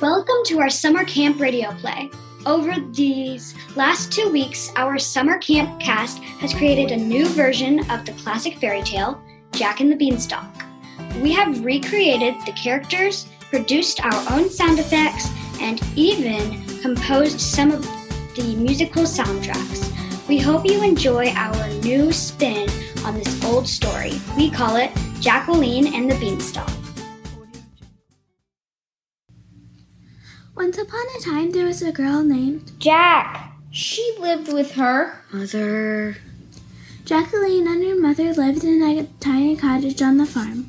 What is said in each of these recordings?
Welcome to our summer camp radio play. Over these last two weeks, our summer camp cast has created a new version of the classic fairy tale, Jack and the Beanstalk. We have recreated the characters, produced our own sound effects, and even composed some of the musical soundtracks. We hope you enjoy our new spin on this old story. We call it Jacqueline and the Beanstalk. Once upon a time, there was a girl named Jack. She lived with her mother. Jacqueline and her mother lived in a tiny cottage on the farm.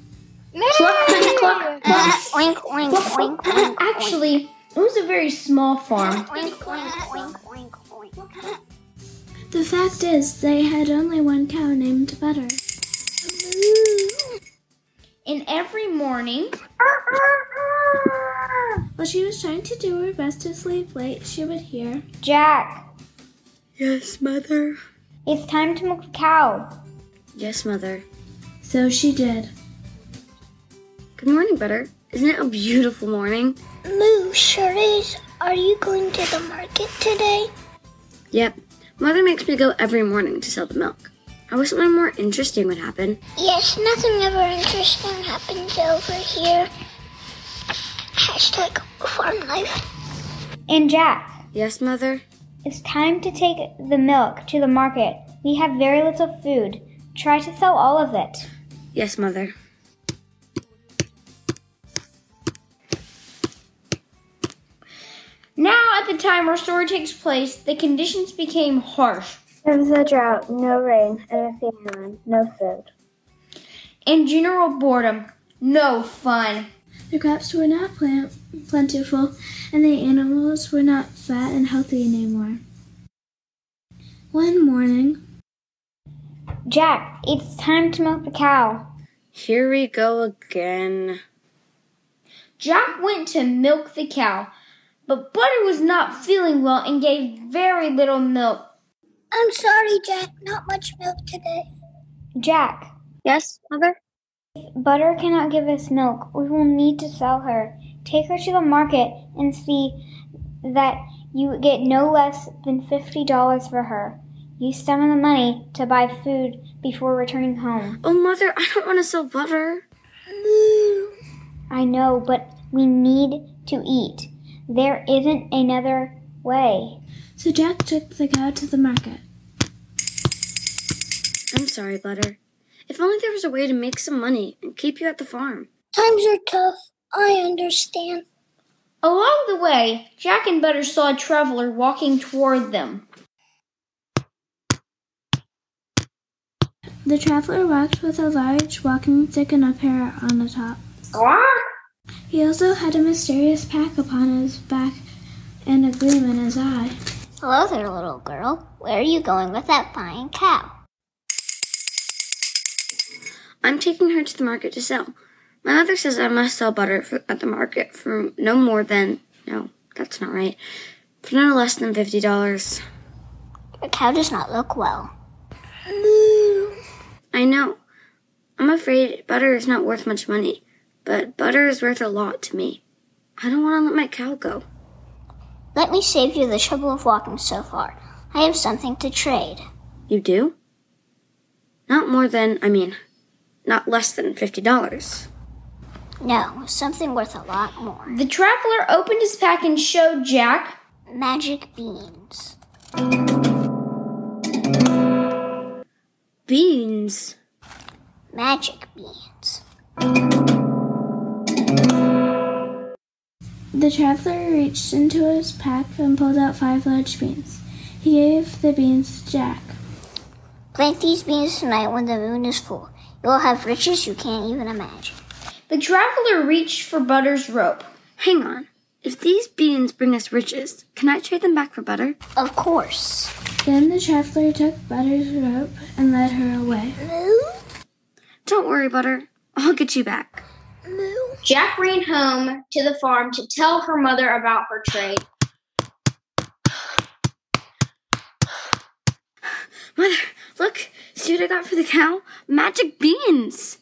Actually, it was a very small farm. The fact is, they had only one cow named Butter. And every morning, while she was trying to do her best to sleep late, she would hear Jack. Yes, mother. It's time to milk the cow. Yes, mother. So she did. Good morning, Butter. Isn't it a beautiful morning? Moo, sure is. Are you going to the market today? Yep. Mother makes me go every morning to sell the milk. I wish something more interesting would happen. Yes, nothing ever interesting happens over here. Hashtag farm life. And Jack. Yes, Mother? It's time to take the milk to the market. We have very little food. Try to sell all of it. Yes, Mother. Now, at the time our story takes place, the conditions became harsh. There was a drought, no rain, and a famine, no food. And general boredom, no fun. The crops were not plant- plentiful, and the animals were not fat and healthy anymore. One morning, Jack, it's time to milk the cow. Here we go again. Jack went to milk the cow, but Butter was not feeling well and gave very little milk. I'm sorry, Jack. Not much milk today. Jack. Yes, Mother? If Butter cannot give us milk, we will need to sell her. Take her to the market and see that you get no less than $50 for her. Use some of the money to buy food before returning home. Oh, Mother, I don't want to sell butter. I know, but we need to eat. There isn't another way. So Jack took the cow to the market. I'm sorry, Butter. If only there was a way to make some money and keep you at the farm. Times are tough. I understand. Along the way, Jack and Butter saw a traveler walking toward them. The traveler walked with a large walking stick and a parrot on the top. He also had a mysterious pack upon his back and a gleam in his eye. Hello there, little girl. Where are you going with that fine cow? I'm taking her to the market to sell. My mother says I must sell butter for, at the market for no more than, no, that's not right, for no less than $50. Your cow does not look well. Moo. I know. I'm afraid butter is not worth much money, but butter is worth a lot to me. I don't want to let my cow go. Let me save you the trouble of walking so far. I have something to trade. You do? Not more than, I mean, not less than $50. No, something worth a lot more. The traveler opened his pack and showed Jack Magic beans. Beans? Magic beans. The traveler reached into his pack and pulled out five large beans. He gave the beans to Jack. Plant these beans tonight when the moon is full. You'll have riches you can't even imagine. The traveler reached for Butter's rope. Hang on. If these beans bring us riches, can I trade them back for butter? Of course. Then the traveler took Butter's rope and led her away. Moo? Don't worry, Butter. I'll get you back. Moo? Jack ran home to the farm to tell her mother about her trade. Mother, look. See what I got for the cow? Magic beans.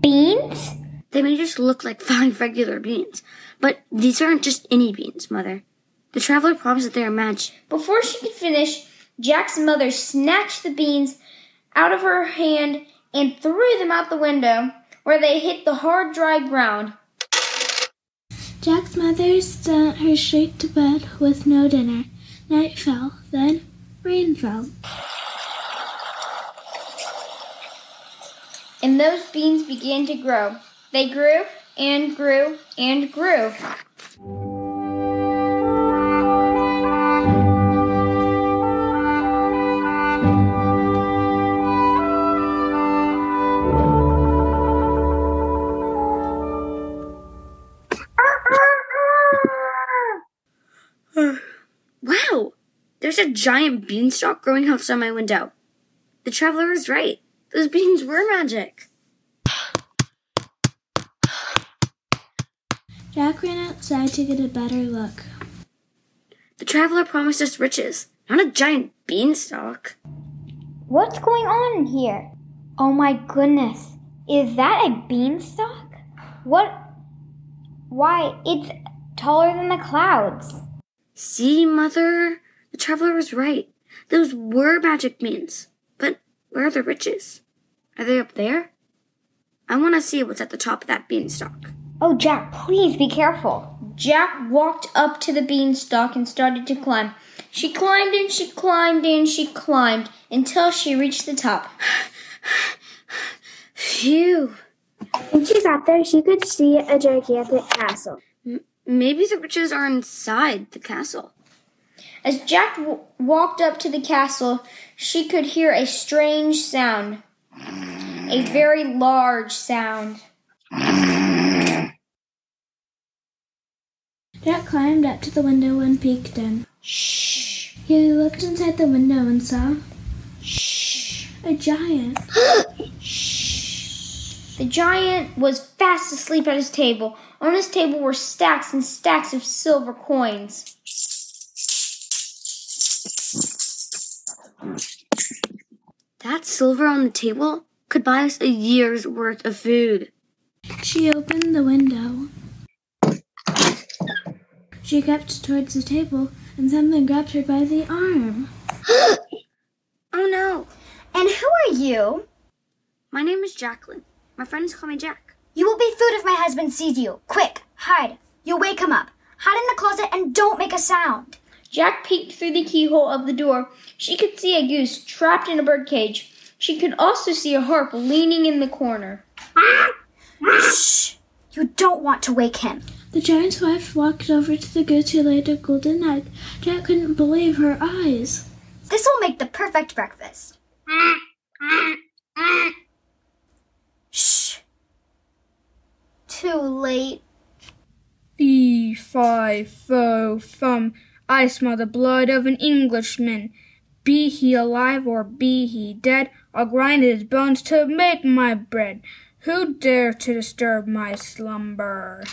Beans? They may just look like five regular beans, but these aren't just any beans, Mother. The traveler promised that they are magic. Before she could finish, Jack's mother snatched the beans out of her hand and threw them out the window, where they hit the hard, dry ground. Jack's mother sent her straight to bed with no dinner. Night fell, then rain fell. And those beans began to grow. They grew and grew and grew. There's a giant beanstalk growing outside my window. The traveler was right. Those beans were magic. Jack ran outside to get a better look. The traveler promised us riches, not a giant beanstalk. What's going on here? Oh my goodness. Is that a beanstalk? What? Why, it's taller than the clouds. See, Mother? The traveler was right. Those were magic beans. But where are the riches? Are they up there? I want to see what's at the top of that beanstalk. Oh, Jack, please be careful. Jack walked up to the beanstalk and started to climb. She climbed and she climbed and she climbed until she reached the top. Phew. When she got there, she could see a gigantic castle. M- maybe the riches are inside the castle. As Jack w- walked up to the castle, she could hear a strange sound. A very large sound. Jack climbed up to the window and peeked in. Shh. He looked inside the window and saw Shh. a giant. Shh. The giant was fast asleep at his table. On his table were stacks and stacks of silver coins. That silver on the table could buy us a year's worth of food. She opened the window. She crept towards the table, and something grabbed her by the arm. Oh no! And who are you? My name is Jacqueline. My friends call me Jack. You will be food if my husband sees you. Quick, hide. You'll wake him up. Hide in the closet and don't make a sound. Jack peeked through the keyhole of the door. She could see a goose trapped in a birdcage. She could also see a harp leaning in the corner. Shh! You don't want to wake him. The giant's wife walked over to the goose who laid a golden egg. Jack couldn't believe her eyes. This will make the perfect breakfast. Shh. Too late. Fee, fi, fo, fum. I smell the blood of an Englishman. Be he alive or be he dead, I'll grind his bones to make my bread. Who dare to disturb my slumber?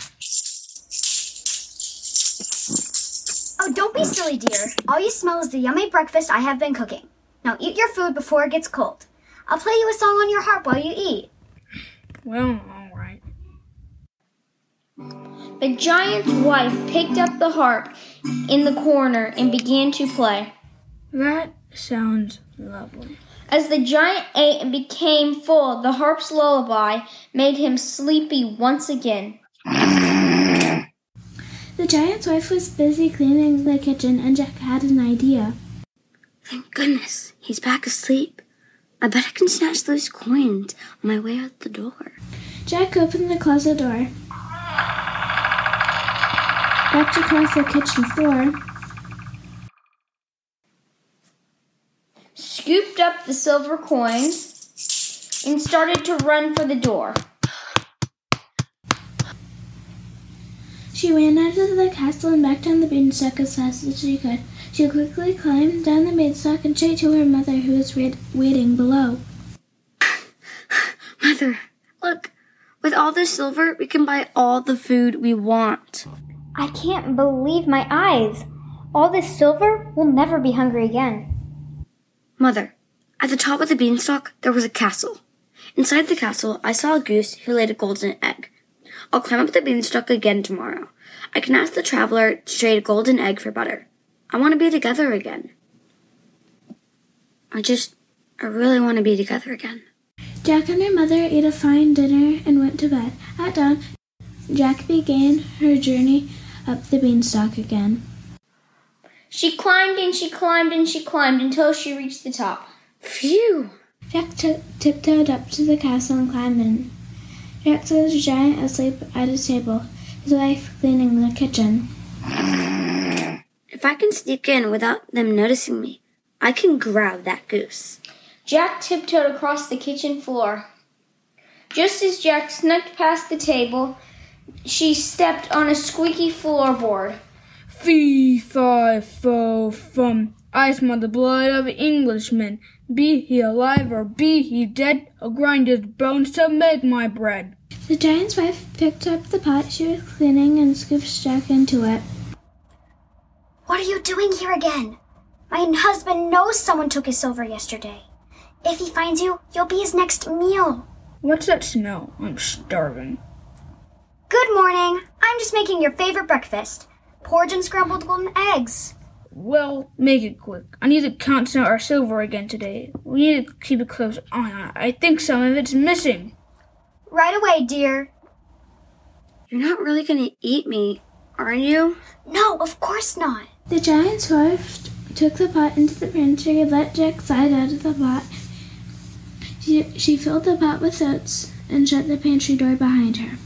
Oh, don't be silly, dear. All you smell is the yummy breakfast I have been cooking. Now eat your food before it gets cold. I'll play you a song on your harp while you eat. Well, all right. The giant's wife picked up the harp in the corner and began to play. That sounds lovely. As the giant ate and became full, the harp's lullaby made him sleepy once again. The giant's wife was busy cleaning the kitchen, and Jack had an idea. Thank goodness, he's back asleep. I bet I can snatch those coins on my way out the door. Jack opened the closet door, walked across the kitchen floor, scooped up the silver coins, and started to run for the door. She ran out of the castle and back down the beanstalk as fast as she could. She quickly climbed down the beanstalk and straight to her mother, who was wait- waiting below. Mother, look. With all this silver, we can buy all the food we want. I can't believe my eyes. All this silver will never be hungry again. Mother, at the top of the beanstalk, there was a castle. Inside the castle, I saw a goose who laid a golden egg. I'll climb up the beanstalk again tomorrow. I can ask the traveler to trade a golden egg for butter. I want to be together again. I just, I really want to be together again. Jack and her mother ate a fine dinner and went to bed. At dawn, Jack began her journey up the beanstalk again. She climbed and she climbed and she climbed until she reached the top. Phew! Jack t- tiptoed up to the castle and climbed in. Jack saw the giant asleep at his table, his wife cleaning the kitchen. If I can sneak in without them noticing me, I can grab that goose. Jack tiptoed across the kitchen floor. Just as Jack snuck past the table, she stepped on a squeaky floorboard. Fee, fi, fo, fum. I smell the blood of an Englishman. Be he alive or be he dead, I'll grind his bones to make my bread. The giant's wife picked up the pot she was cleaning and scooped Jack into it. What are you doing here again? My husband knows someone took his silver yesterday. If he finds you, you'll be his next meal. What's that smell? I'm starving. Good morning. I'm just making your favorite breakfast porridge and scrambled golden eggs. Well, make it quick. I need to count our silver again today. We need to keep a close eye on it. I think some of it's missing. Right away, dear. You're not really gonna eat me, are you? No, of course not. The giant's wife took the pot into the pantry and let Jack slide out of the pot. She, she filled the pot with oats and shut the pantry door behind her.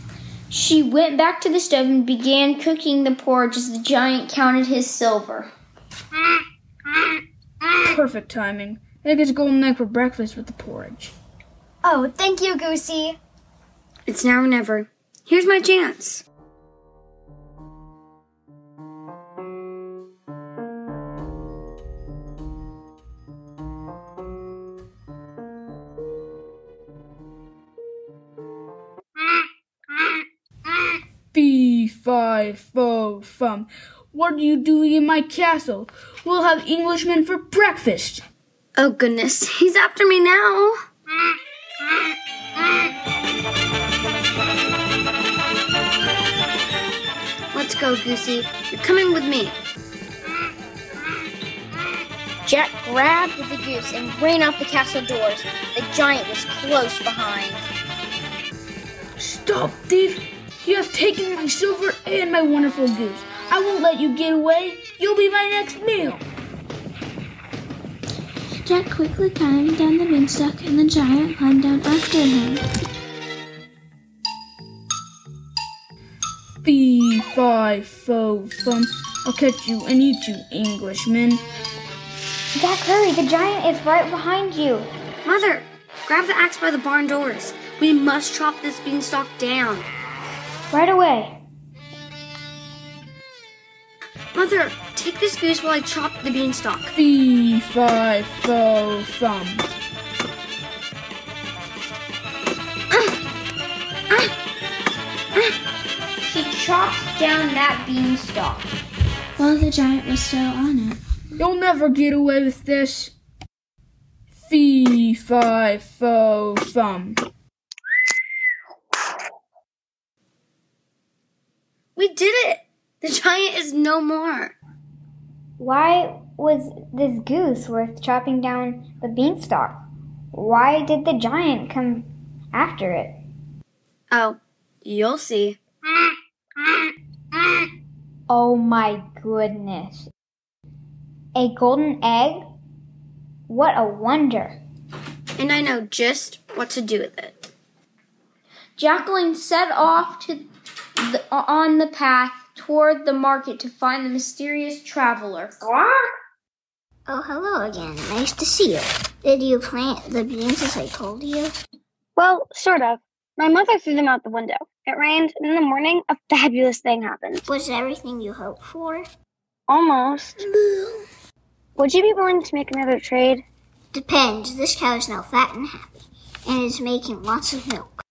She went back to the stove and began cooking the porridge as the giant counted his silver. Perfect timing. I get a golden egg for breakfast with the porridge. Oh, thank you, Goosey. It's now or never. Here's my chance. Fi, fo, fum. What are you doing in my castle? We'll have Englishmen for breakfast. Oh goodness, he's after me now. Let's go, Goosey. You're coming with me. Jack grabbed the goose and ran out the castle doors. The giant was close behind. Stop, thief! You have taken my silver and my wonderful goose. I won't let you get away. You'll be my next meal. Jack quickly climbed down the beanstalk and the giant climbed down after him. Fee, fi, fo, fum. I'll catch you and eat you, Englishman. Jack, hurry! The giant is right behind you. Mother, grab the axe by the barn doors. We must chop this beanstalk down. Right away. Mother, take this goose while I chop the beanstalk. Fee, fi, fo, fum. She chopped down that beanstalk. While the giant was still on it. You'll never get away with this. Fee, fi, fo, fum. We did it! The giant is no more. Why was this goose worth chopping down the beanstalk? Why did the giant come after it? Oh, you'll see. Oh my goodness. A golden egg? What a wonder. And I know just what to do with it. Jacqueline set off to the, on the path toward the market to find the mysterious traveler. Oh, hello again. Nice to see you. Did you plant the beans as I told you? Well, sort of. My mother threw them out the window. It rained, and in the morning, a fabulous thing happened. Was it everything you hoped for? Almost. Would you be willing to make another trade? Depends. This cow is now fat and happy, and is making lots of milk.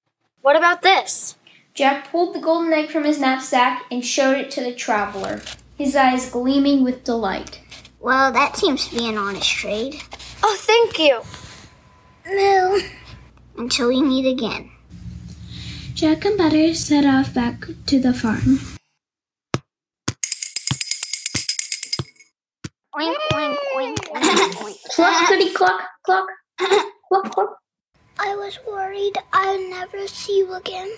What about this? Jack pulled the golden egg from his knapsack and showed it to the traveler, his eyes gleaming with delight. Well, that seems to be an honest trade. Oh, thank you. Moo. Until we meet again. Jack and Butter set off back to the farm. Oink, oink, oink, oink, oink. Cluck, goody, cluck, cluck, cluck, cluck. I was worried I'd never see you again.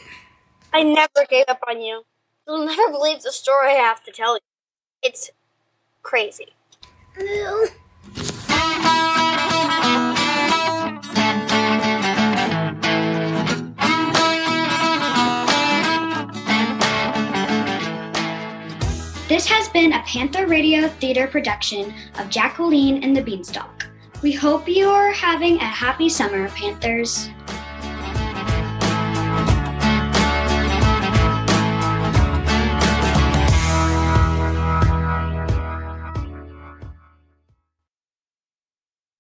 I never gave up on you. You'll never believe the story I have to tell you. It's crazy. This has been a Panther Radio Theater production of Jacqueline and the Beanstalk. We hope you are having a happy summer, Panthers.